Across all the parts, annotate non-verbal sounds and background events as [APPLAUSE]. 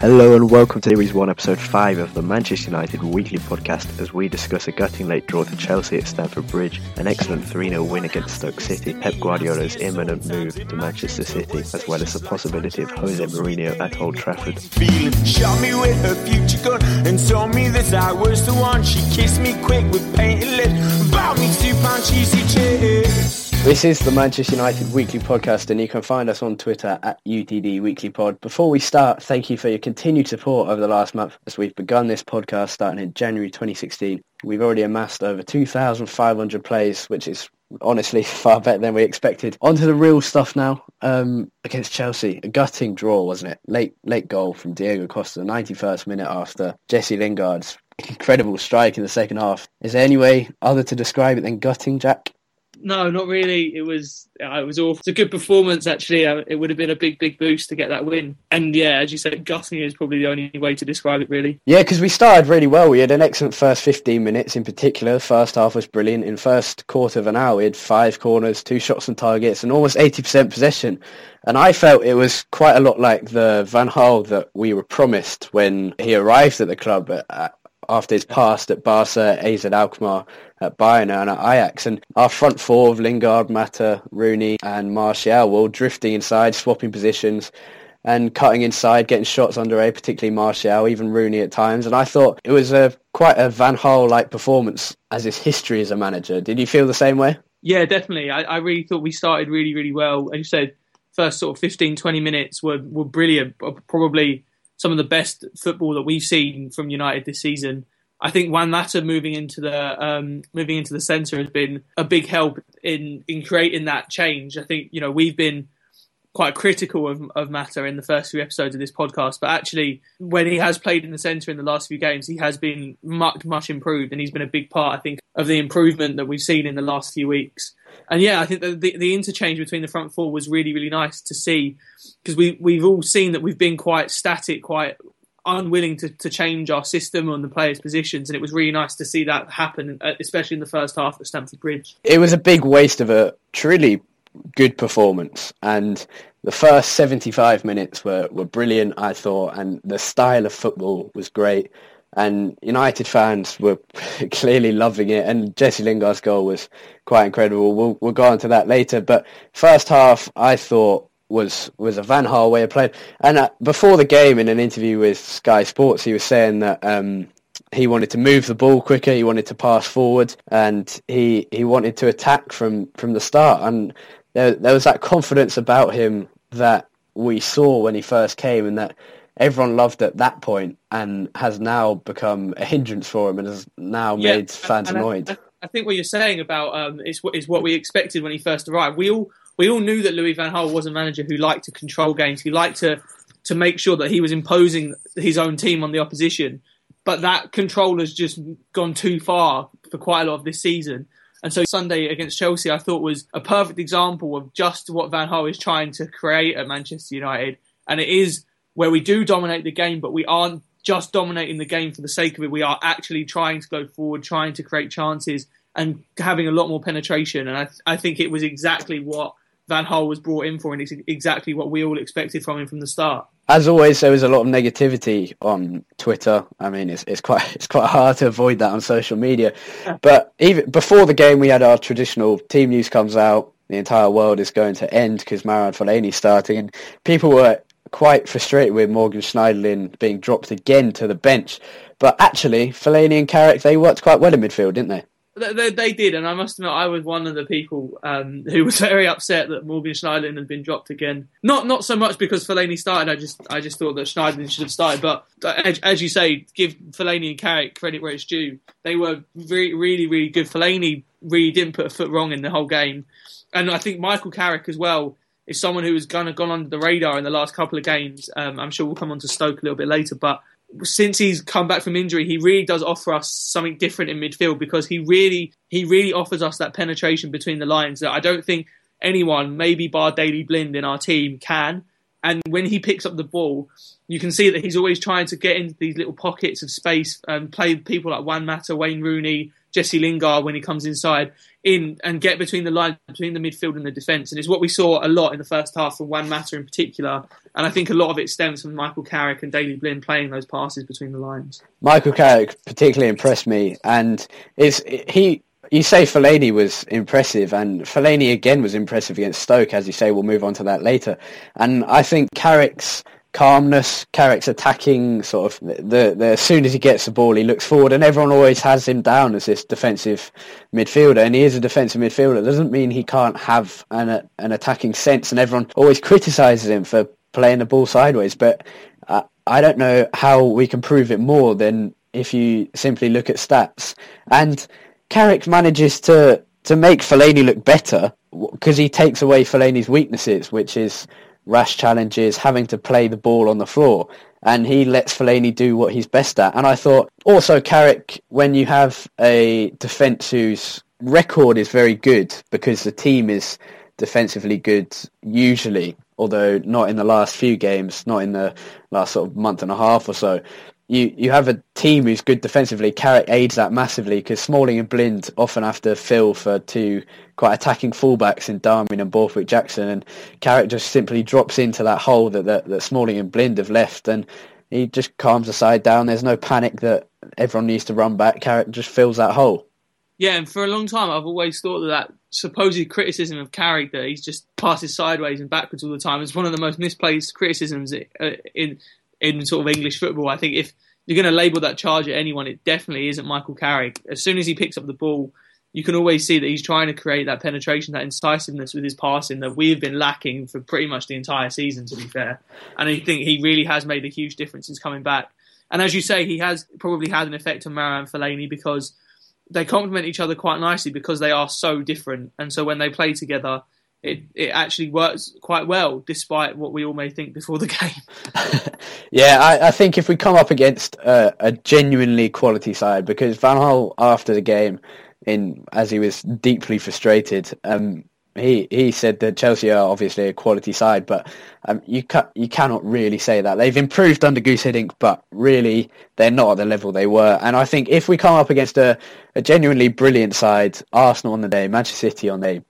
Hello and welcome to Series 1, Episode 5 of the Manchester United Weekly Podcast as we discuss a gutting late draw to Chelsea at Stamford Bridge, an excellent 3 0 win against Stoke City, Pep Guardiola's imminent move to Manchester City, as well as the possibility of Jose Mourinho at Old Trafford. Shot me with her future gun and told me that I was the one. She kissed me quick with painted lips, bought me two pound cheesy chips. This is the Manchester United Weekly Podcast, and you can find us on Twitter at UTD Weekly Pod. Before we start, thank you for your continued support over the last month as we've begun this podcast starting in January 2016. We've already amassed over 2,500 plays, which is honestly [LAUGHS] far better than we expected. On to the real stuff now. Um, against Chelsea, a gutting draw, wasn't it? Late late goal from Diego Costa, 91st minute after Jesse Lingard's incredible strike in the second half. Is there any way other to describe it than gutting, Jack? No, not really. It was uh, it was awful. It's a good performance actually. Uh, it would have been a big, big boost to get that win. And yeah, as you said, gutting is probably the only way to describe it. Really. Yeah, because we started really well. We had an excellent first 15 minutes in particular. First half was brilliant. In first quarter of an hour, we had five corners, two shots on targets, and almost 80% possession. And I felt it was quite a lot like the Van Gaal that we were promised when he arrived at the club uh, after his past at Barca, AZ Alkmaar, at Bayern and at Ajax. And our front four of Lingard, Mata, Rooney and Martial were all drifting inside, swapping positions and cutting inside, getting shots under A, particularly Martial, even Rooney at times. And I thought it was a quite a Van Gaal-like performance as his history as a manager. Did you feel the same way? Yeah, definitely. I, I really thought we started really, really well. As you said, first sort of 15, 20 minutes were, were brilliant. Probably some of the best football that we've seen from United this season. I think Juan Mata moving into the um, moving into the centre has been a big help in in creating that change. I think you know we've been quite critical of, of Mata in the first few episodes of this podcast, but actually when he has played in the centre in the last few games, he has been much much improved, and he's been a big part, I think, of the improvement that we've seen in the last few weeks. And yeah, I think the, the, the interchange between the front four was really really nice to see because we we've all seen that we've been quite static, quite unwilling to, to change our system on the players' positions, and it was really nice to see that happen, uh, especially in the first half at Stamford Bridge. It was a big waste of a truly good performance, and the first 75 minutes were, were brilliant, I thought, and the style of football was great. And United fans were [LAUGHS] clearly loving it, and Jesse Lingard's goal was quite incredible. We'll, we'll go on to that later. But first half, I thought was was a Van Gaal way of playing. And uh, before the game, in an interview with Sky Sports, he was saying that um, he wanted to move the ball quicker, he wanted to pass forward, and he he wanted to attack from from the start. And there, there was that confidence about him that we saw when he first came, and that everyone loved at that point, and has now become a hindrance for him, and has now Yeah, made fans annoyed. I, I think what you're saying about um, is what is what we expected when he first arrived. We all we all knew that Louis van Gaal was a manager who liked to control games. He liked to to make sure that he was imposing his own team on the opposition. but that control has just gone too far for quite a lot of this season. And so Sunday against Chelsea, I thought was a perfect example of just what Van Gaal is trying to create at Manchester United. And it is where we do dominate the game, but we aren't just dominating the game for the sake of it. We are actually trying to go forward, trying to create chances, and having a lot more penetration. And I, I think it was exactly what Van Gaal was brought in for, and it's exactly what we all expected from him from the start. As always, there was a lot of negativity on Twitter. I mean, it's, it's quite [LAUGHS] it's quite hard to avoid that on social media. But even before the game, we had our traditional team news comes out. The entire world is going to end because Marouane Fellaini starting, and people were quite frustrated with Morgan Schneiderlin being dropped again to the bench. But actually, Fellaini and Carrick they worked quite well in midfield, didn't they? They, they, did, and I must admit, I was one of the people um, [LAUGHS] who was very upset that Morgan Schneiderlin had been dropped again. Not not so much because Fellaini started. I just I just thought that Schneiderlin should have started. But as, as you say, give Fellaini and Carrick credit where it's due. They were really really really good. Fellaini really didn't put a foot wrong in the whole game, and I think Michael Carrick as well is someone who has gone, gone under the radar in the last couple of games. Um, I'm sure we'll come on to Stoke a little bit later, but since he's come back from injury, he really does offer us something different in midfield because he really he really offers us that penetration between the lines that I don't think anyone, maybe bar Daley Blind in our team, can. And when he picks up the ball, you can see that he's always trying to get into these little pockets of space and play people like Juan Mata, Wayne Rooney, Jesse Lingard when he comes inside in and get between the line between the midfield and the defence. And it's what we saw a lot in the first half from Juan Mata in particular. And I think a lot of it stems from Michael Carrick and Daley Blind playing those passes between the lines. Michael Carrick particularly impressed me, and it's he. You say Fellaini was impressive, and Fellaini again was impressive against Stoke. As you say, we'll move on to that later. And I think Carrick's calmness, Carrick's attacking sort of the, the as soon as he gets the ball he looks forward and everyone always has him down as this defensive midfielder and he is a defensive midfielder. It doesn't mean he can't have an an attacking sense and everyone always criticises him for playing the ball sideways but uh, I don't know how we can prove it more than if you simply look at stats. And Carrick manages to to make Fellaini look better because he takes away Fellaini's weaknesses, which is rash challenges, having to play the ball on the floor. And he lets Fellaini do what he's best at. And I thought also Carrick, when you have a defence whose record is very good because the team is defensively good usually, although not in the last few games, not in the last sort of month and a half or so you, you have a team who's good defensively. Carrick aids that massively because Smalling and Blind often have to fill for two quite attacking fullbacks in Darmian and Borthwick Jackson, and Carrick just simply drops into that hole that, that, that Smalling and Blind have left, and he just calms the side down. There's no panic that everyone needs to run back. Carrick just fills that hole. Yeah, and for a long time, I've always thought that that supposed criticism of Carrick that he's just passes sideways and backwards all the time is one of the most misplaced criticisms uh, in in sort of English football. I think if you're going to label that charge at anyone, it definitely isn't Michael Carrick. As soon as he picks up the ball, you can always see that he's trying to create that penetration, that incisiveness with his passing that we've been lacking for pretty much the entire season, to be fair. And I think he really has made a huge difference since coming back. And as you say, he has probably had an effect on Marouane Fellaini because they complement each other quite nicely because they are so different. And so when they play together, it, it actually works quite well, despite what we all may think before the [LAUGHS] game. [LAUGHS] yeah, I, I, think if we come up against a, a genuinely quality side, because Van Gaal after the game, in as he was deeply frustrated, um, he he said that Chelsea are obviously a quality side, but um, you ca- you cannot really say that they've improved under Hiddink, but really they're not at the level they were. And I think if we come up against a, a genuinely brilliant side, Arsenal on the day, Manchester City on the day,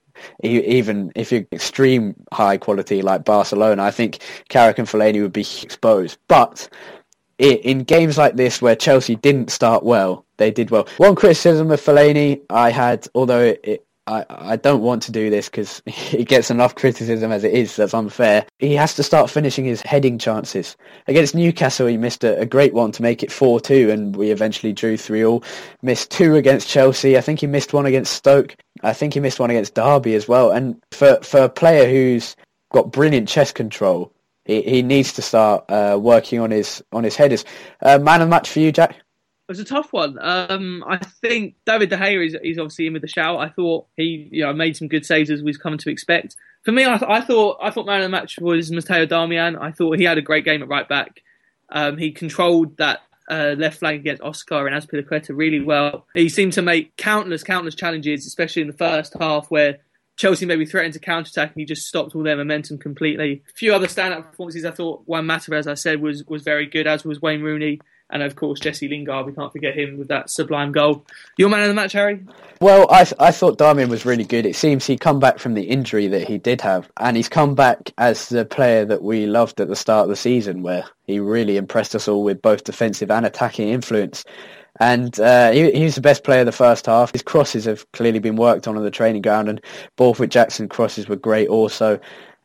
even if you're extreme high quality like Barcelona, I think Carrick and Fellaini would be exposed. But in games like this where Chelsea didn't start well, they did well. One criticism of Fellaini I had, although it, I, I don't want to do this because [LAUGHS] he gets enough criticism as it is. That's unfair. He has to start finishing his heading chances. Against Newcastle, he missed a, a great one to make it 4-2, and we eventually drew 3-all. Missed two against Chelsea. I think he missed one against Stoke. I think he missed one against Derby as well. And for, for a player who's got brilliant chest control, he, he needs to start uh, working on his on his headers. Uh, man of the match for you, Jack? It was a tough one. Um, I think David De Gea is, is obviously in with the shout. I thought he, you know, made some good saves as we've come to expect. For me, I, I thought I thought man of the match was Matteo Darmian. I thought he had a great game at right back. Um, he controlled that uh, left flank against Oscar and Azpilicueta really well. He seemed to make countless, countless challenges, especially in the first half where Chelsea maybe threatened to counter attack and he just stopped all their momentum completely. A few other standout performances. I thought Juan Mata, as I said, was was very good, as was Wayne Rooney. And of course, Jesse Lingard, we can't forget him with that sublime goal. Your man of the match, Harry? Well, I, I thought Darmian was really good. It seems he come back from the injury that he did have, and he's come back as the player that we loved at the start of the season, where he really impressed us all with both defensive and attacking influence. And uh, he, he was the best player the first half. His crosses have clearly been worked on on the training ground, and Borthwick Jackson crosses were great also.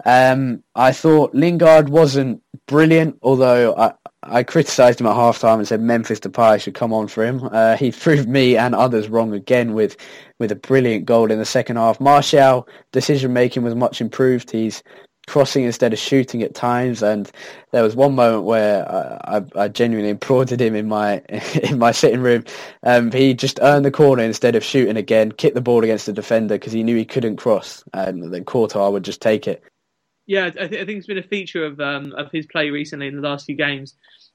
Um, I thought Lingard wasn't brilliant, although I, I criticised him at half time and said Memphis Depay should come on for him. Uh, he [LAUGHS] proved me and others wrong again with, with a brilliant goal in the second half. Martial decision making was much improved. He's crossing instead of shooting at times, and there was one moment where I, I, I genuinely [LAUGHS] applauded him in my [LAUGHS] in my sitting room. Um, he just earned the corner instead of shooting again, kicked the ball against the defender because he knew he couldn't cross, and then Courtois would just take it. Yeah, I, th- I, think it's been a feature of um, of his play recently in the last few games.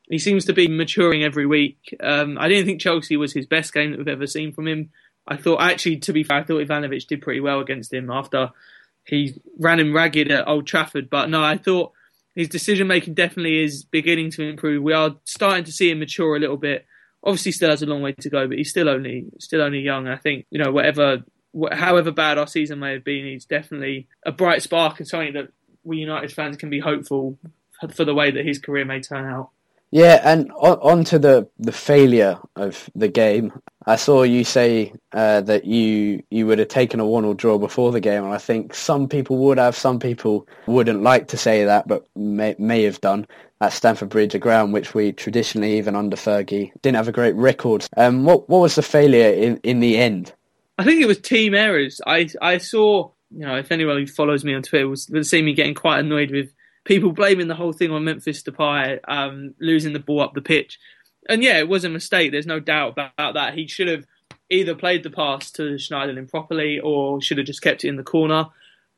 He seems to be maturing every week. Um, I didn't think Chelsea was his best game that we've ever seen from him. I thought, actually, to be fair, I thought Ivanovic did pretty well against him after he ran him ragged at Old Trafford. But no, I thought his decision making definitely is beginning to improve. We are starting to see him mature a little bit. Obviously, still has a long way to go, but he's still only still only young. I think you know whatever, however bad our season may have been, he's definitely a bright spark and something that we United fans can be hopeful for the way that his career may turn out. Yeah, and on, on to the, the failure of the game. I saw you say uh, that you you would have taken a one or draw before the game, and I think some people would have, some people wouldn't like to say that, but may, may have done at Stamford Bridge, a ground which we traditionally, even under Fergie, didn't have a great record. Um, what what was the failure in, in the end? I think it was team errors. I I saw you know, if anyone who follows me on Twitter will see me getting quite annoyed with people blaming the whole thing on Memphis Depay um, losing the ball up the pitch. And yeah, it was a mistake. There's no doubt about that. He should have either played the pass to Schneiderlin properly or should have just kept it in the corner.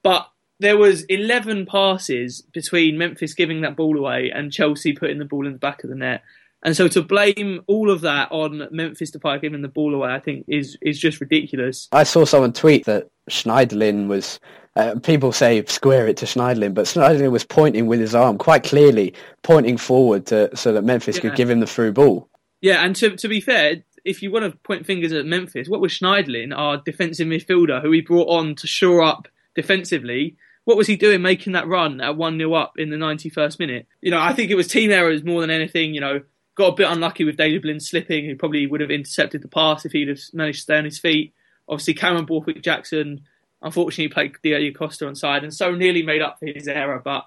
But there was 11 passes between Memphis giving that ball away and Chelsea putting the ball in the back of the net. And so to blame all of that on Memphis Depay giving the ball away, I think is is just ridiculous. I saw someone tweet that Schneiderlin was. Uh, people say square it to Schneiderlin, but Schneiderlin was pointing with his arm quite clearly, pointing forward to so that Memphis yeah. could give him the through ball. Yeah, and to to be fair, if you want to point fingers at Memphis, what was Schneiderlin, our defensive midfielder, who he brought on to shore up defensively? What was he doing making that run at 1 0 up in the 91st minute? You know, I think it was team errors more than anything. You know, got a bit unlucky with Daley Blind slipping, who probably would have intercepted the pass if he'd have managed to stay on his feet. Obviously, Cameron Borthwick Jackson unfortunately played Diego Costa on side and so nearly made up for his error. But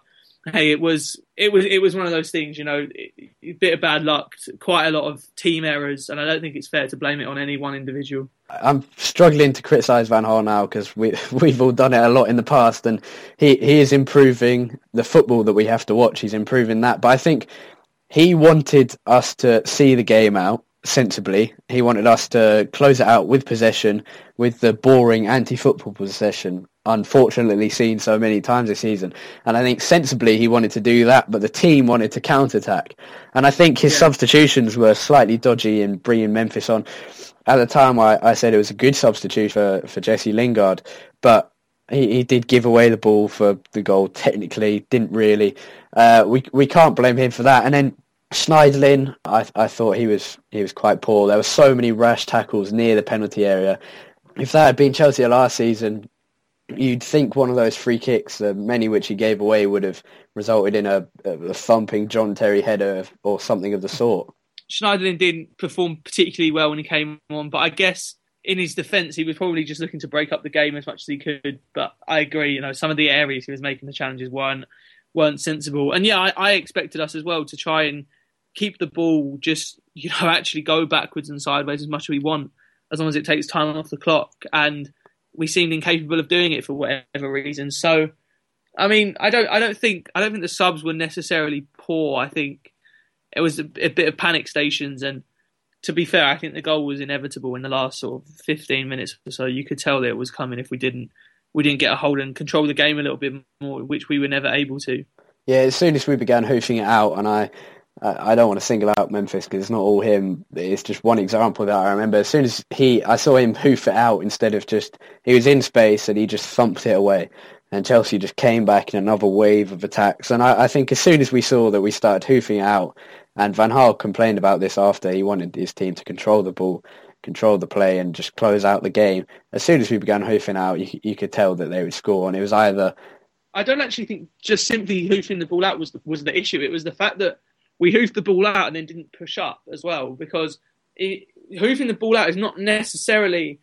hey, it was it was it was one of those things, you know, a bit of bad luck, quite a lot of team errors, and I don't think it's fair to blame it on any one individual. I'm struggling to criticise Van Gaal now because we [LAUGHS] we've all done it a lot in the past, and he he is improving the football that we have to watch. He's improving that, but I think he wanted us to see the game out sensibly. He wanted us to close it out with possession, with the boring anti-football possession, unfortunately seen so many times this season. And I think sensibly he wanted to do that, but the team wanted to counter-attack. And I think his yeah. substitutions were slightly dodgy in bringing Memphis on. At the time, I, I said it was a good substitute for, for Jesse Lingard, but he, he did give away the ball for the goal. Technically, didn't really. Uh, we we can't blame him for that. And then Schneiderlin, I, I thought he was he was quite poor. There were so many rash tackles near the penalty area. If that had been Chelsea last season, you'd think one of those free kicks, uh, many which he gave away, would have resulted in a, a thumping John Terry header or something of the sort. Schneiderlin didn't perform particularly well when he came on, but I guess in his defence, he was probably just looking to break up the game as much as he could. But I agree, you know, some of the areas he was making the challenges weren't weren't sensible. And yeah, I, I expected us as well to try and keep the ball just you know [LAUGHS] actually go backwards and sideways as much as we want, as long as it takes time off the clock. And we seemed incapable of doing it for whatever reason. So, I mean, I don't, I don't think, I don't think the subs were necessarily poor. I think it was a, a bit of panic stations. And to be fair, I think the goal was inevitable in the last sort of 15 minutes or so. You could tell that it was coming if we didn't, we didn't get a hold and control the game a little bit more, which we were never able to. Yeah, as soon as we began hoofing it out, and I I, don't want to single out Memphis because it's not all him. It's just one example that I remember. As soon as he, I saw him hoof it out instead of just he was in space and he just thumped it away. And Chelsea just came back in another wave of attacks. And I, I think as soon as we saw that we started hoofing out, and Van Gaal complained about this after he wanted his team to control the ball, control the play, and just close out the game. As soon as we began hoofing out, you, you could tell that they would score, and it was either I don't actually think just simply hoofing the ball out was the, was the issue. It was the fact that we hoofed the ball out and then didn't push up as well. Because it, hoofing the ball out is not necessarily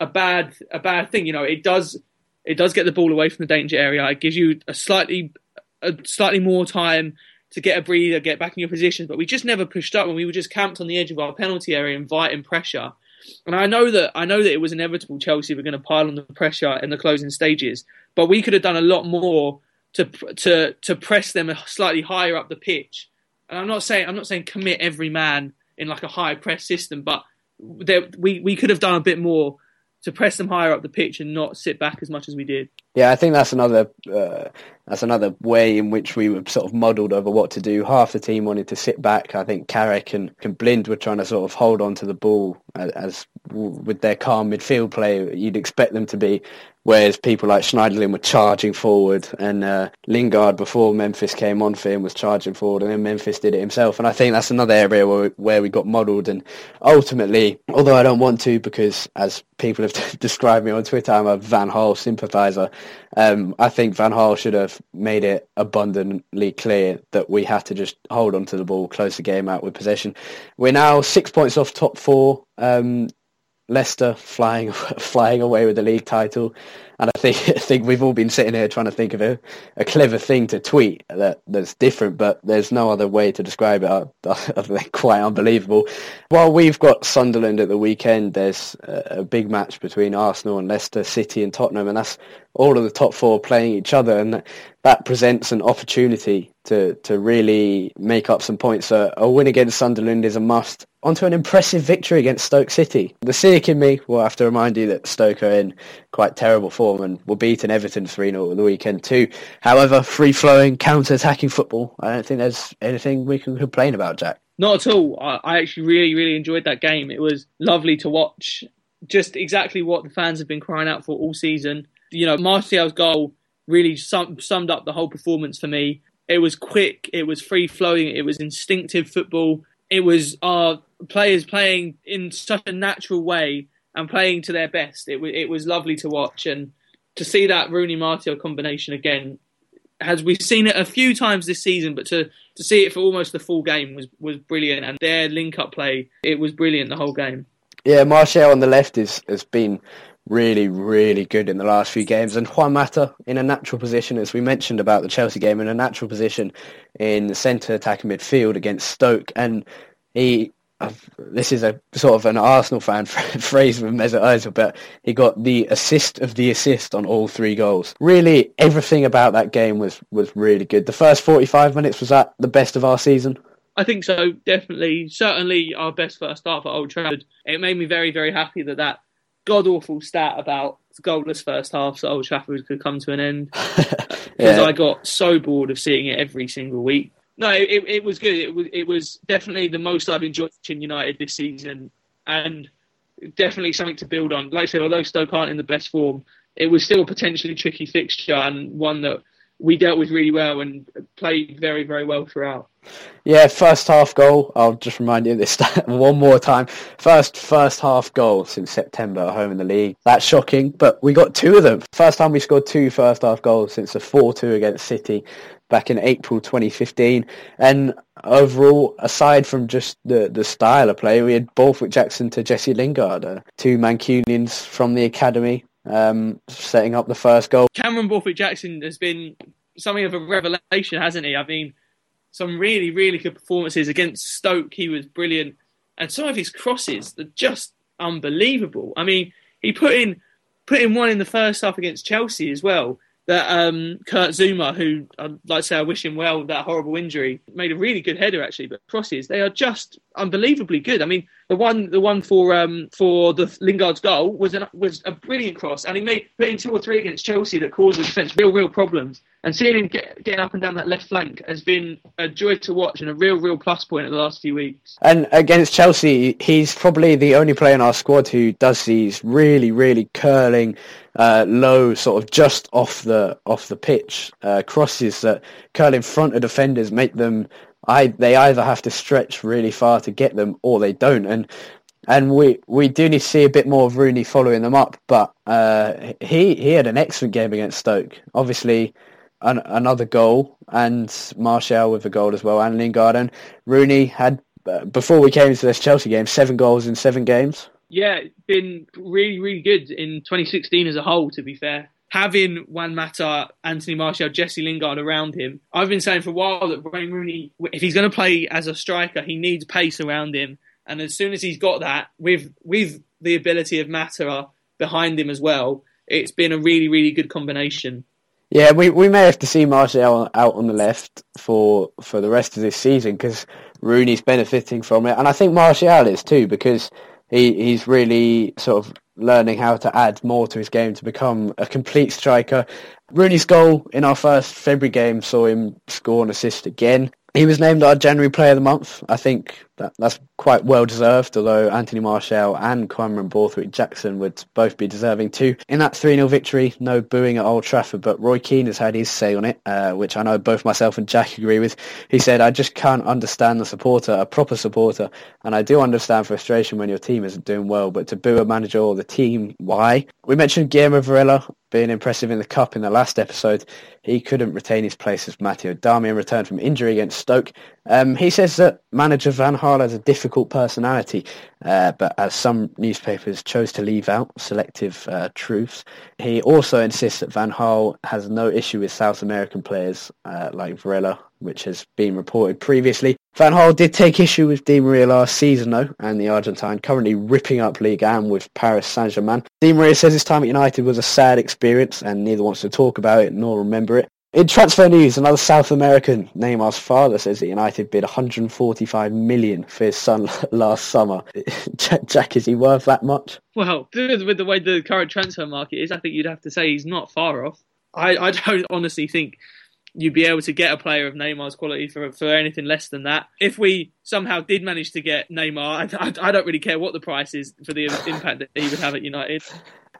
a bad a bad thing. You know, it does it does get the ball away from the danger area. It gives you a slightly a slightly more time to get a breather, get back in your position. But we just never pushed up, and we were just camped on the edge of our penalty area, inviting pressure. And I know that I know that it was inevitable. Chelsea were going to pile on the pressure in the closing stages, but we could have done a lot more to to to press them slightly higher up the pitch. And I'm not saying I'm not saying commit every man in like a high press system, but there, we we could have done a bit more to press them higher up the pitch and not sit back as much as we did. Yeah, I think that's another uh, that's another way in which we were sort of modelled over what to do. Half the team wanted to sit back. I think Carrick and, and Blind were trying to sort of hold on to the ball as, as with their calm midfield play. You'd expect them to be, whereas people like Schneiderlin were charging forward, and uh, Lingard before Memphis came on for him was charging forward, and then Memphis did it himself. And I think that's another area where where we got modelled. And ultimately, although I don't want to, because as people have [LAUGHS] described me on Twitter, I'm a Van Gaal sympathiser. Um, I think Van Gaal should have made it abundantly clear that we had to just hold on to the ball, close the game out with possession. We're now six points off top four. Um, Leicester flying [LAUGHS] flying away with the league title, and I think [LAUGHS] I think we've all been sitting here trying to think of a, a clever thing to tweet that that's different, but there's no other way to describe it [LAUGHS] other than quite unbelievable. While we've got Sunderland at the weekend, there's a, a big match between Arsenal and Leicester City and Tottenham, and that's all of the top four playing each other, and that presents an opportunity to to really make up some points. So a win against Sunderland is a must. Onto an impressive victory against Stoke City. The cynic in me will have to remind you that Stoke are in quite terrible form and were beaten Everton 3-0 at the weekend too. However, free-flowing, counter-attacking football, I don't think there's anything we can complain about, Jack. Not at all. I, I actually really, really enjoyed that game. It was lovely to watch. Just exactly what the fans have been crying out for all season. You know, Martial's goal really sum, summed up the whole performance for me. It was quick, it was free flowing, it was instinctive football. It was our players playing in such a natural way and playing to their best. It was it was lovely to watch and to see that Rooney Martial combination again. Has we've seen it a few times this season, but to, to see it for almost the full game was, was brilliant. And their link up play, it was brilliant the whole game. Yeah, Martial on the left is has been really, really good in the last few games. And Juan Mata in a natural position, as we mentioned about the Chelsea game, in a natural position in centre attacking midfield against Stoke. And he, uh, this is a sort of an Arsenal fan [LAUGHS] phrase with Mesut Ozil, but he got the assist of the assist on all three goals. Really, everything about that game was, was really good. The first 45 minutes, was that the best of our season? I think so, definitely. Certainly our best first half at Old Trafford. It made me very, very happy that that god awful stat about goalless first halves at Old Trafford could come to an end [LAUGHS] because yeah. I got so bored of seeing it every single week. No, it, it was good. It was it was definitely the most I've enjoyed watching United this season, and definitely something to build on. Like I said, although Stoke aren't in the best form, it was still a potentially tricky fixture and one that we dealt with really well and played very, very well throughout. Yeah, first half goal. I'll just remind you this [LAUGHS] one more time. First first half goal since September at home in the league. That's shocking, but we got two of them. First time we scored two first half goals since the 4-2 against City back in April 2015. And overall, aside from just the, the style of play, we had Borthwick Jackson to Jesse Lingard, uh, two Mancunians from the academy um, setting up the first goal. Cameron Borthwick Jackson has been something of a revelation, hasn't he? I mean, some really, really good performances against Stoke. He was brilliant, and some of his crosses are just unbelievable. I mean, he put in put in one in the first half against Chelsea as well. That um, Kurt Zouma, who I'd like to say I wish him well with that horrible injury, made a really good header actually. But crosses, they are just unbelievably good. I mean, the one the one for um, for the Lingard's goal was an, was a brilliant cross, and he made put in two or three against Chelsea that caused the defence real real problems. And seeing him get, getting up and down that left flank has been a joy to watch and a real real plus point in the last few weeks. And against Chelsea, he's probably the only player in our squad who does these really really curling. Uh, low, sort of just off the off the pitch uh, crosses that curl in front of defenders, make them I they either have to stretch really far to get them or they don't. And and we we do need to see a bit more of Rooney following them up. But uh, he he had an excellent game against Stoke. Obviously, an, another goal and Martial with a goal as well, and Lingard and Rooney had uh, before we came into this Chelsea game seven goals in seven games. Yeah, been really really good in 2016 as a whole. To be fair, having Juan Mata, Anthony Martial, Jesse Lingard around him. I've been saying for a while that Wayne Rooney, if he's going to play as a striker, he needs pace around him. And as soon as he's got that, with with the ability of Mata behind him as well, it's been a really, really good combination. Yeah, we, we may have to see Martial out on the left for for the rest of this season because Rooney's benefiting from it, and I think Martial is too because he, he's really sort of learning how to add more to his game to become a complete striker. Rooney's goal in our first February game saw him score an assist again. He was named our January Player of the Month. I think that, that's quite well deserved, although Anthony Martial and Cameron Borthwick Jackson would both be deserving too. In that 3-0 victory, no booing at Old Trafford, but Roy Keane has had his say on it, uh, which I know both myself and Jack agree with. He said, I just can't understand the supporter, a proper supporter, and I do understand frustration when your team isn't doing well, but to boo a manager or the team, why? We mentioned Guillermo Varela being impressive in the Cup in the last episode. He couldn't retain his place as Matteo Darmian returned from injury against Stoke. Um, he says that manager Van Gaal has a difficult personality, uh, but as some newspapers chose to leave out selective uh, truths, he also insists that Van Gaal has no issue with South American players uh, like Varela, which has been reported previously. Van Gaal did take issue with Di Maria last season, though, and the Argentine currently ripping up League 1 with Paris Saint-Germain. Di Maria says his time at United was a sad experience and neither wants to talk about it nor remember it. In transfer news, another South American, Neymar's father, says that United bid 145 million for his son [LAUGHS] last summer. [LAUGHS] Jack, is he worth that much? Well, [LAUGHS] with the way the current transfer market is, I think you'd have to say he's not far off. I, I don't honestly think you'd be able to get a player of Neymar's quality for for anything less than that. If we somehow did manage to get Neymar, I, I, I don't really care what the price is for the impact that he would have at United.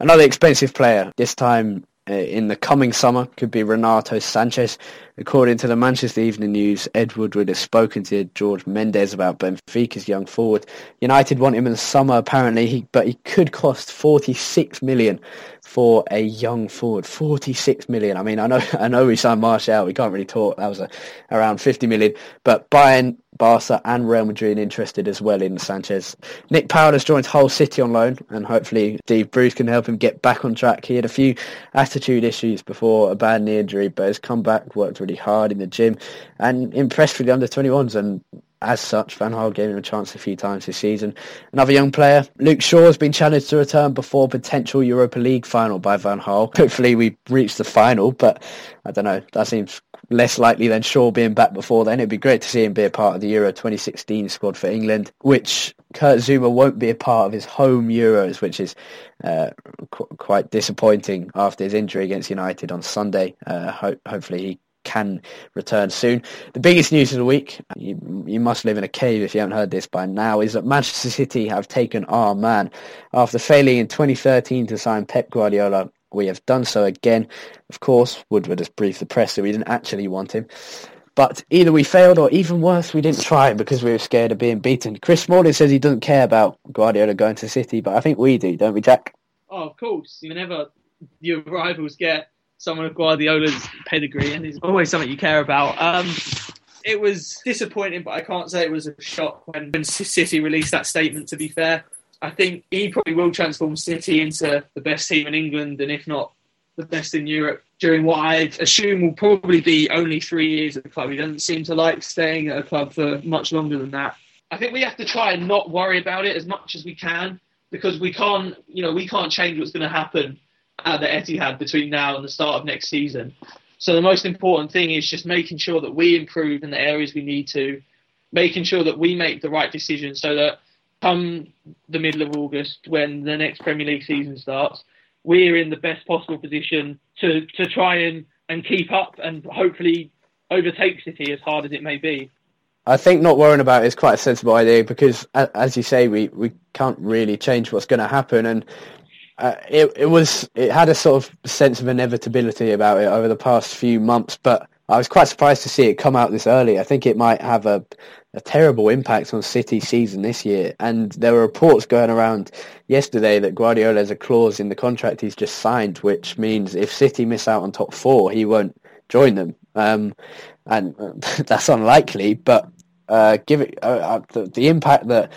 Another expensive player, this time Uh, in the coming summer could be Renato Sanches. According to the Manchester Evening News, Ed Woodward has spoken to George Mendes about Benfica's young forward. United want him in the summer apparently, but he could cost 46 million for a young forward. 46 million. I mean, I know [LAUGHS] I know we signed Martial. We can't really talk. That was a, around 50 million. But Bayern Barca and Real Madrid interested as well in Sanches. Nick Powell has joined Hull City on loan and hopefully Steve Bruce can help him get back on track. He had a few attitude issues before a bad knee injury but has come back, worked really hard in the gym and impressed with the under-21s and as such, Van Gaal gave him a chance a few times this season. Another young player, Luke Shaw, has been challenged to return before potential Europa League final by Van Gaal. Hopefully we reach the final, but I don't know, that seems less likely than Shaw being back before then. It'd be great to see him be a part of the Euro 2016 squad for England, which Kurt Zouma won't be a part of his home Euros, which is uh, qu- quite disappointing after his injury against United on Sunday. Uh, ho- hopefully he can return soon. The biggest news of the week, you, you must live in a cave if you haven't heard this by now, is that Manchester City have taken our man. After failing in 2013 to sign Pep Guardiola, we have done so again. Of course, Woodward has briefed the press that we didn't actually want him. But either we failed or even worse, we didn't try because we were scared of being beaten. Chris Smalling says he doesn't care about Guardiola going to City, but I think we do, don't we, Jack? Oh, of course. Whenever your rivals get someone of Guardiola's pedigree, and it's always something you care about. Um, it was disappointing, but I can't say it was a shock when, when City released that statement. To be fair, I think he probably will transform City into the best team in England, and if not the best in Europe during what I assume will probably be only three years at the club. He doesn't seem to like staying at a club for much longer than that. I think we have to try and not worry about it as much as we can because we can't, you know, we can't change what's going to happen Uh, at the Etihad between now and the start of next season. So the most important thing is just making sure that we improve in the areas we need to, making sure that we make the right decisions so that come the middle of August when the next Premier League season starts, we're in the best possible position to, to try and, and keep up and hopefully overtake City as hard as it may be. I think not worrying about it is quite a sensible idea because, as you say, we, we can't really change what's going to happen, and uh, it it was it had a sort of sense of inevitability about it over the past few months. But I was quite surprised to see it come out this early. I think it might have a a terrible impact on City season this year. And there were reports going around yesterday that Guardiola has a clause in the contract he's just signed, which means if City miss out on top four, he won't join them. Um, and [LAUGHS] that's unlikely, but uh, give it uh, uh, the, the, impact that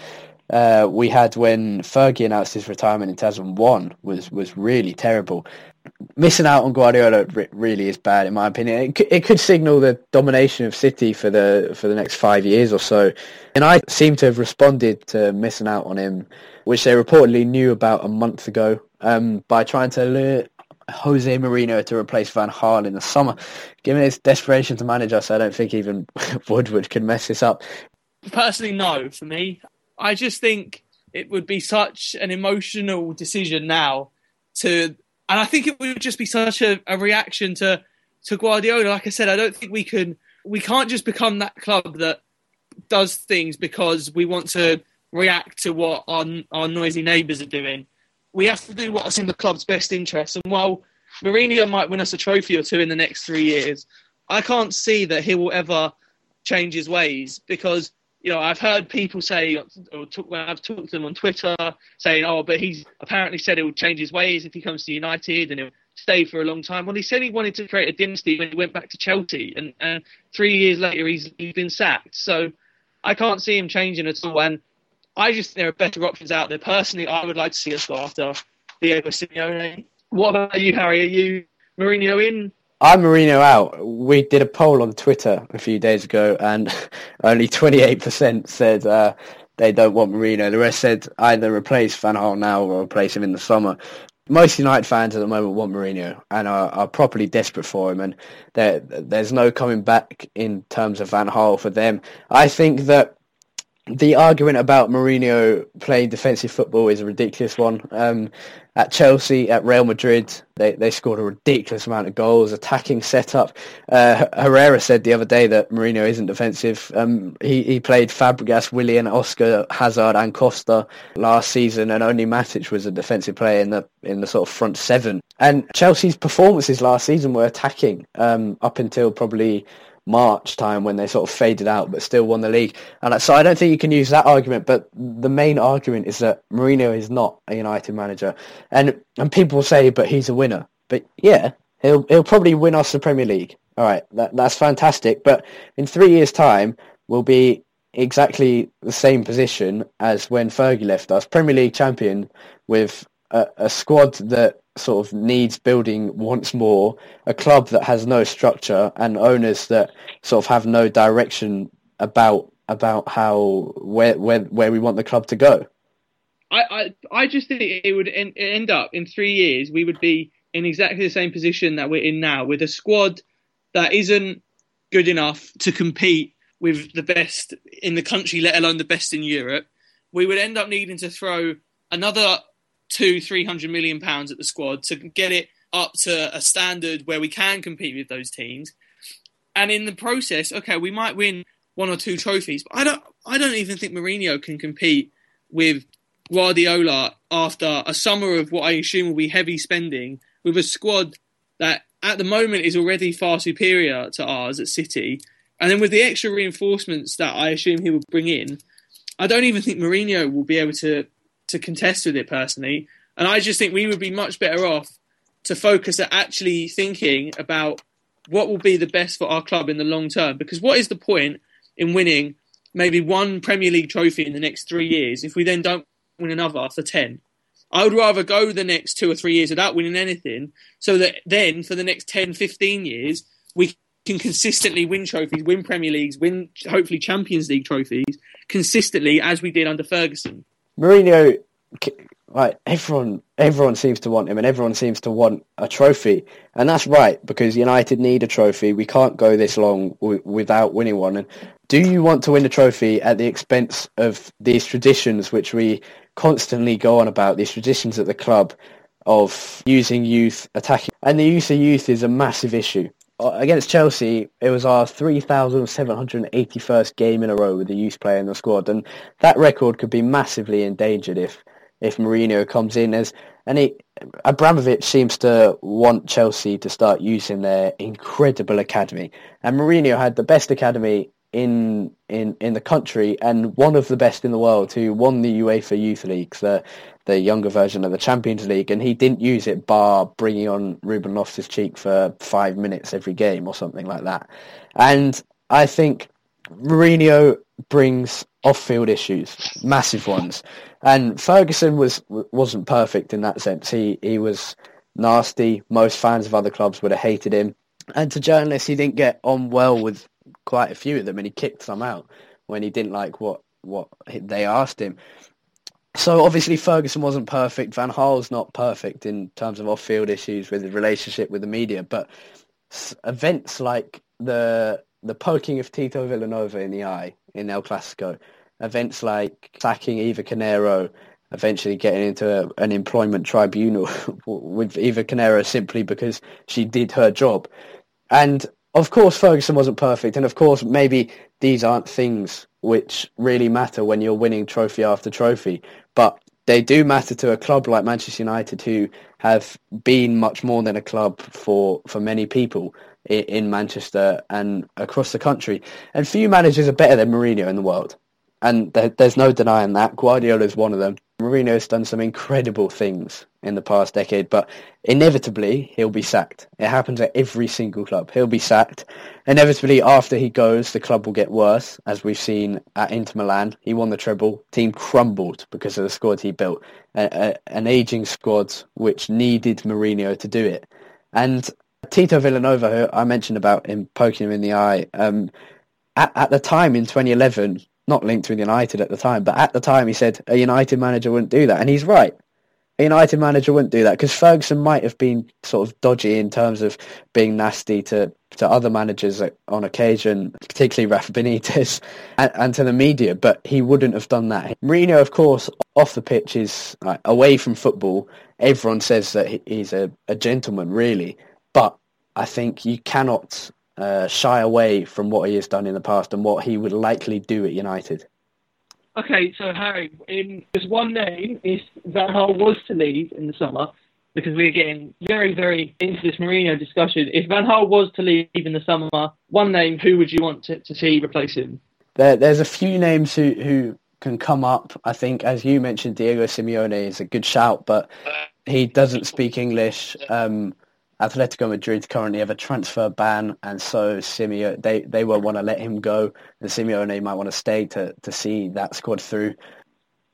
uh, we had when Fergie announced his retirement in 2001 was was really terrible. Missing out on Guardiola really is bad, in my opinion. It could, it could signal the domination of City for the for the next five years or so. And I seem to have responded to missing out on him, which they reportedly knew about a month ago, um, by trying to lure Jose Mourinho to replace Van Gaal in the summer. Given his desperation to manage us, I don't think even [LAUGHS] Woodward can mess this up. Personally, no. For me, I just think it would be such an emotional decision now to, and I think it would just be such a, a reaction to to Guardiola. Like I said, I don't think we can, we can't just become that club that does things because we want to react to what our our noisy neighbours are doing we have to do what's in the club's best interest. And while Mourinho might win us a trophy or two in the next three years, I can't see that he will ever change his ways because you know I've heard people say or talk, I've talked to them on Twitter saying, "Oh, but he's apparently said he will change his ways if he comes to United and he'll stay for a long time." Well, he said he wanted to create a dynasty when he went back to Chelsea, and, and three years later he's he's been sacked. So I can't see him changing at all. And I just think there are better options out there. Personally, I would like to see us go after Diego Simeone. What about you, Harry? Are you Mourinho in? I'm Mourinho out. We did a poll on Twitter a few days ago, and [LAUGHS] only 28% said uh, they don't want Mourinho. The rest said either replace Van Gaal now or replace him in the summer. Most United fans at the moment want Mourinho and are, are properly desperate for him, and there, there's no coming back in terms of Van Gaal for them. I think that the argument about Mourinho playing defensive football is a ridiculous one. Um, at Chelsea, at Real Madrid, they, they scored a ridiculous amount of goals, attacking setup. Uh, Herrera said the other day that Mourinho isn't defensive. Um, he, he played Fabregas, Willian, Oscar, Hazard and Costa last season and only Matic was a defensive player in the in the sort of front seven. And Chelsea's performances last season were attacking um, up until probably March time when they sort of faded out but still won the league. And so I don't think you can use that argument, but the main argument is that Mourinho is not a United manager. And and people say, but he's a winner. But yeah, he'll he'll probably win us the Premier League. All right, that, that's fantastic. But in three years' time, we'll be exactly the same position as when Fergie left us, Premier League champion with a, a squad that sort of needs building once more, a club that has no structure and owners that sort of have no direction about about how where where where we want the club to go. I I, I just think it would end, end up in three years we would be in exactly the same position that we're in now with a squad that isn't good enough to compete with the best in the country, let alone the best in Europe. We would end up needing to throw another two, three hundred million pounds at the squad to get it up to a standard where we can compete with those teams. And in the process, okay, we might win one or two trophies, but I don't, I don't even think Mourinho can compete with Guardiola after a summer of what I assume will be heavy spending with a squad that at the moment is already far superior to ours at City. And then with the extra reinforcements that I assume he will bring in, I don't even think Mourinho will be able to to contest with it personally. And I just think we would be much better off to focus at actually thinking about what will be the best for our club in the long term. Because what is the point in winning maybe one Premier League trophy in the next three years if we then don't win another for 10? I would rather go the next two or three years without winning anything so that then for the next 10, 15 years, we can consistently win trophies, win Premier Leagues, win hopefully Champions League trophies consistently as we did under Ferguson. Mourinho, like everyone everyone seems to want him and everyone seems to want a trophy. And that's right, because United need a trophy. We can't go this long w- without winning one. And do you want to win a trophy at the expense of these traditions which we constantly go on about, these traditions at the club of using youth, attacking? And the use of youth is a massive issue. Uh, Against Chelsea, it was our 3,781st game in a row with a youth player in the squad. And that record could be massively endangered if if Mourinho comes in as and he, Abramovich seems to want Chelsea to start using their incredible academy. And Mourinho had the best academy in in in the country and one of the best in the world who won the UEFA Youth League, the younger version of the Champions League, and he didn't use it bar bringing on Ruben Loftus-Cheek for five minutes every game or something like that. And I think Mourinho brings off-field issues, massive ones. And Ferguson was wasn't perfect in that sense. He he was nasty. Most fans of other clubs would have hated him. And to journalists, he didn't get on well with quite a few of them, and he kicked some out when he didn't like what what they asked him. So obviously Ferguson wasn't perfect. Van Gaal's not perfect in terms of off-field issues with the relationship with the media, but events like the the poking of Tito Vilanova in the eye in El Clasico, events like sacking Eva Carneiro, eventually getting into a, an employment tribunal [LAUGHS] with Eva Carneiro simply because she did her job. And of course Ferguson wasn't perfect, and of course maybe these aren't things which really matter when you're winning trophy after trophy, but they do matter to a club like Manchester United who have been much more than a club for, for many people in, in Manchester and across the country. And few managers are better than Mourinho in the world. And there, there's no denying that. Guardiola is one of them. Mourinho has done some incredible things in the past decade, but inevitably he'll be sacked. It happens at every single club. He'll be sacked. Inevitably, after he goes, the club will get worse, as we've seen at Inter Milan. He won the treble. Team crumbled because of the squad he built. A, a, an aging squad which needed Mourinho to do it. And Tito Vilanova, who I mentioned about him poking him in the eye, um, at, at the time in 2011, not linked with United at the time, but at the time he said a United manager wouldn't do that, and he's right. A United manager wouldn't do that because Ferguson might have been sort of dodgy in terms of being nasty to, to other managers on occasion, particularly Rafa Benitez, [LAUGHS] and, and to the media, but he wouldn't have done that. Mourinho, of course, off the pitch is like, away from football. Everyone says that he's a, a gentleman, really, but I think you cannot uh, shy away from what he has done in the past and what he would likely do at United. Okay, so Harry, in just one name, if Van Gaal was to leave in the summer, because we're getting very, very into this Mourinho discussion. If Van Gaal was to leave in the summer, one name, who would you want to, to see replace him? There, there's a few names who, who can come up. I think, as you mentioned, Diego Simeone is a good shout, but he doesn't speak English. Um, Atletico Madrid currently have a transfer ban, and so Simeone they they won't want to let him go, and Simeone might want to stay to to see that squad through.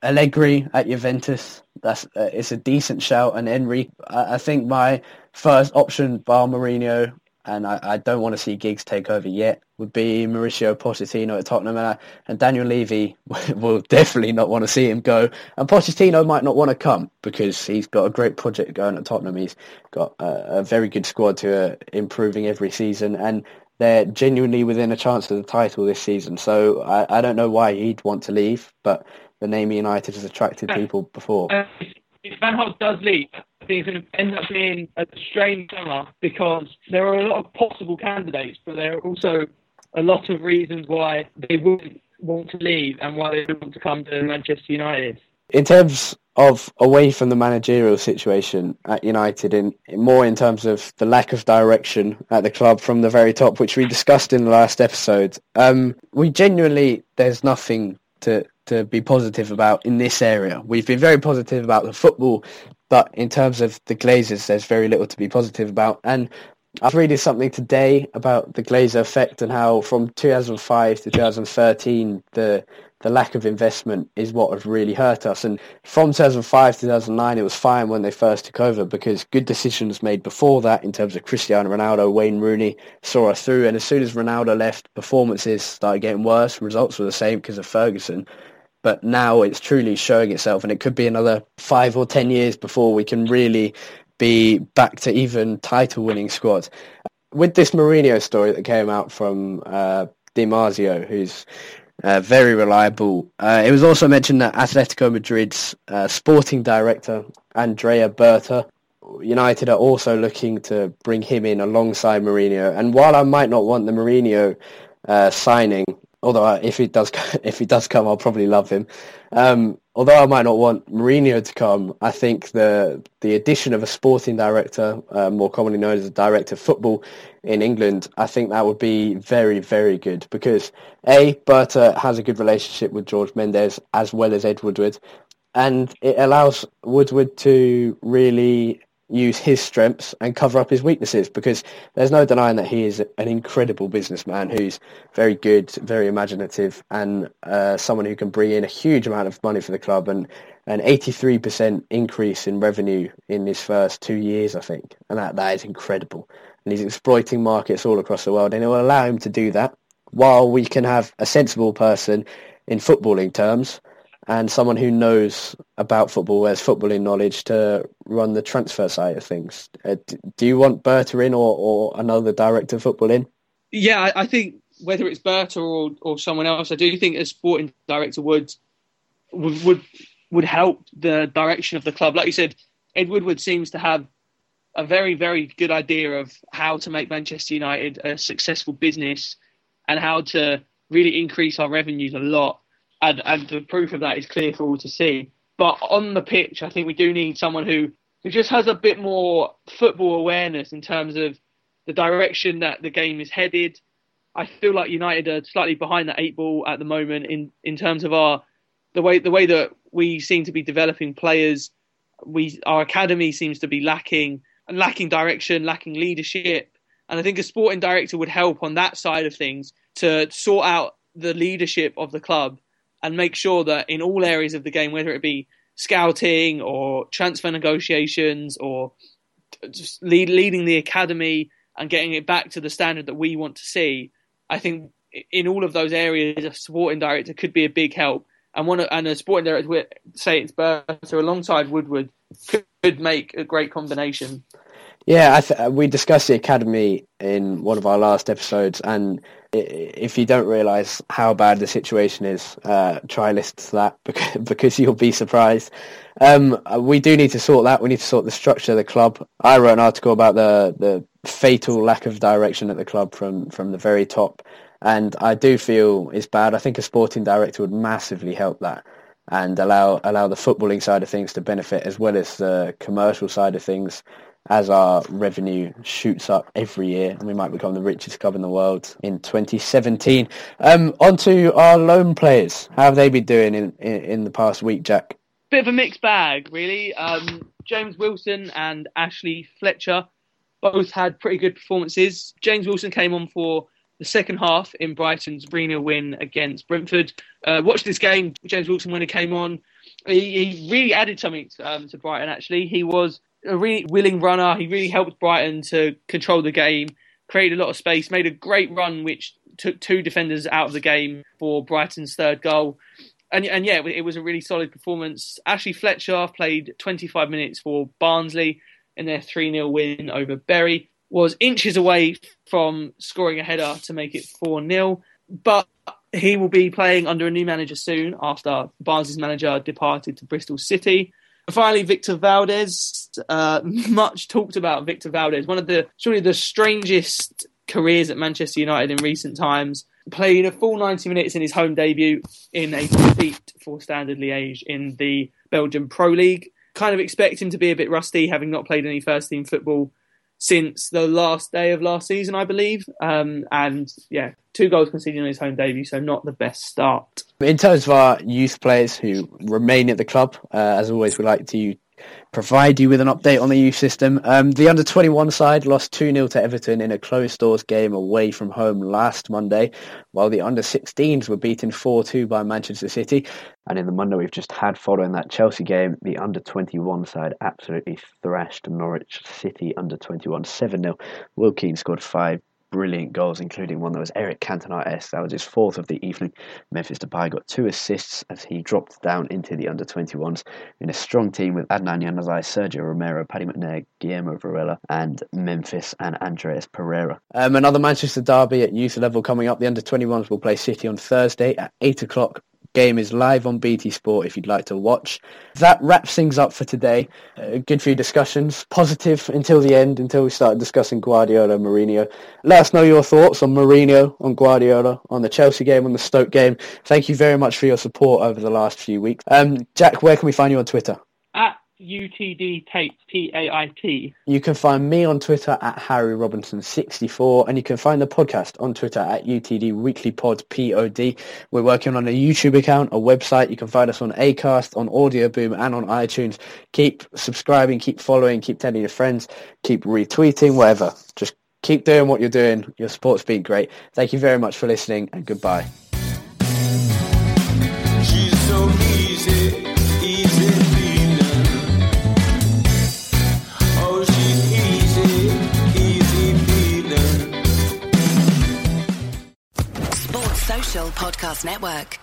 Allegri at Juventus, that's uh, it's a decent shout, and Enrique. I, I think my first option, bar Mourinho, and I, I don't want to see Giggs take over yet, would be Mauricio Pochettino at Tottenham, and, and Daniel Levy [LAUGHS] will definitely not want to see him go. And Pochettino might not want to come because he's got a great project going at Tottenham. He's got a, a very good squad to uh, improving every season, and they're genuinely within a chance of the title this season. So I, I don't know why he'd want to leave, but the name United has attracted people before. Uh, if Van Gaal does leave, I think it's going to end up being a strange summer because there are a lot of possible candidates, but there are also a lot of reasons why they wouldn't want to leave and why they would want to come to Manchester United. In terms of away from the managerial situation at United, in, in more in terms of the lack of direction at the club from the very top, which we discussed in the last episode, um, we genuinely there's nothing to to be positive about in this area. We've been very positive about the football, but in terms of the Glazers, there's very little to be positive about. And I was reading something today about the Glazer effect and how from 2005 to 2013, the the lack of investment is what has really hurt us. And from 2005 to 2009, it was fine when they first took over because good decisions made before that in terms of Cristiano Ronaldo, Wayne Rooney saw us through. And as soon as Ronaldo left, performances started getting worse. Results were the same because of Ferguson. but now it's truly showing itself, and it could be another five or ten years before we can really be back to even title-winning squad. With this Mourinho story that came out from uh, Di Marzio, who's uh, very reliable. Uh, it was also mentioned that Atletico Madrid's uh, sporting director, Andrea Berta, United are also looking to bring him in alongside Mourinho. And while I might not want the Mourinho uh, signing, although I, if he does [LAUGHS] if he does come, I'll probably love him. Um, although I might not want Mourinho to come, I think the the addition of a sporting director, uh, more commonly known as a director of football in England, I think that would be very very good because a Berta has a good relationship with George Mendes as well as Ed Woodward, and it allows Woodward to really use his strengths and cover up his weaknesses because there's no denying that he is an incredible businessman who's very good, very imaginative and uh, someone who can bring in a huge amount of money for the club and an 83% increase in revenue in his first two years, I think. And that, that is incredible. And he's exploiting markets all across the world and it will allow him to do that while we can have a sensible person in footballing terms and someone who knows about football, has footballing knowledge to run the transfer side of things. Uh, do you want Berta in or, or another director of football in? Yeah, I think whether it's Berta or, or someone else, I do think a sporting director would would would, would help the direction of the club. Like you said, Ed Woodward seems to have a very, very good idea of how to make Manchester United a successful business and how to really increase our revenues a lot and, and the proof of that is clear for all to see. But on the pitch, I think we do need someone who, who just has a bit more football awareness in terms of the direction that the game is headed. I feel like United are slightly behind the eight ball at the moment in, in terms of our the way the way that we seem to be developing players. We our academy seems to be lacking and lacking direction, lacking leadership. And I think a sporting director would help on that side of things to sort out the leadership of the club and make sure that in all areas of the game, whether it be scouting or transfer negotiations or just lead, leading the academy and getting it back to the standard that we want to see, I think in all of those areas, a sporting director could be a big help. And one and a sporting director, say it's Berta alongside Woodward, could, could make a great combination. Yeah, th- we discussed the academy in one of our last episodes, and if you don't realise how bad the situation is, uh, try listen to that [LAUGHS] because, because you'll be surprised. Um, we do need to sort that. We need to sort the structure of the club. I wrote an article about the the fatal lack of direction at the club from from the very top, and I do feel it's bad. I think a sporting director would massively help that and allow allow the footballing side of things to benefit as well as the commercial side of things as our revenue shoots up every year and we might become the richest club in the world in 2017. Um, on to our loan players. How have they been doing in, in, in the past week, Jack? Bit of a mixed bag, really. Um, James Wilson and Ashley Fletcher both had pretty good performances. James Wilson came on for the second half in Brighton's 3 win against Brentford. Uh, watched this game, James Wilson, when he came on. He, he really added something um, to Brighton, actually. He was a really willing runner. He really helped Brighton to control the game, created a lot of space, made a great run, which took two defenders out of the game for Brighton's third goal. And, and yeah, it was a really solid performance. Ashley Fletcher played 25 minutes for Barnsley in their 3 0 win over Bury, was inches away from scoring a header to make it 4 0. But he will be playing under a new manager soon after Barnsley's manager departed to Bristol City. Finally, Victor Valdés. Uh, [LAUGHS] much talked about Victor Valdés. One of the surely the strangest careers at Manchester United in recent times. Played a full 90 minutes in his home debut in a defeat for Standard Liège in the Belgian Pro League. Kind of expect him to be a bit rusty, having not played any first team football since the last day of last season, I believe. Um, and yeah, two goals conceded on his home debut, so not the best start. In terms of our youth players who remain at the club, uh, as always, we like to provide you with an update on the youth system. Um, the under 21 side lost 2-0 to Everton in a closed doors game away from home last Monday, while the under 16s were beaten 4-2 by Manchester City. And in the Monday we've just had following that Chelsea game, the under 21 side absolutely thrashed Norwich City under 21 7-0. Will Keane scored five brilliant goals, including one that was Eric Cantona-esque. That was his fourth of the evening. Memphis Depay got two assists as he dropped down into the under-21s in a strong team with Adnan Januzaj, Sergio Romero, Paddy McNair, Guillermo Varela, and Memphis and Andreas Pereira. Um, another Manchester derby at youth level coming up. The under-21s will play City on Thursday at 8 o'clock game is live on BT Sport if you'd like to watch. That wraps things up for today. Uh, good few discussions, positive until the end, until we start discussing Guardiola and Mourinho. Let us know your thoughts on Mourinho, on Guardiola, on the Chelsea game, on the Stoke game. Thank you very much for your support over the last few weeks. Um, Jack, where can we find you on Twitter? UTD Tait, T-A-I-T. You can find me on Twitter at Harry Robinson64 and you can find the podcast on Twitter at UTD Weekly Pod POD. We're working on a YouTube account, a website. You can find us on Acast, on Audio Boom and on iTunes. Keep subscribing, keep following, keep telling your friends, keep retweeting, whatever. Just keep doing what you're doing. Your sport's been great. Thank you very much for listening and goodbye. Podcast Network.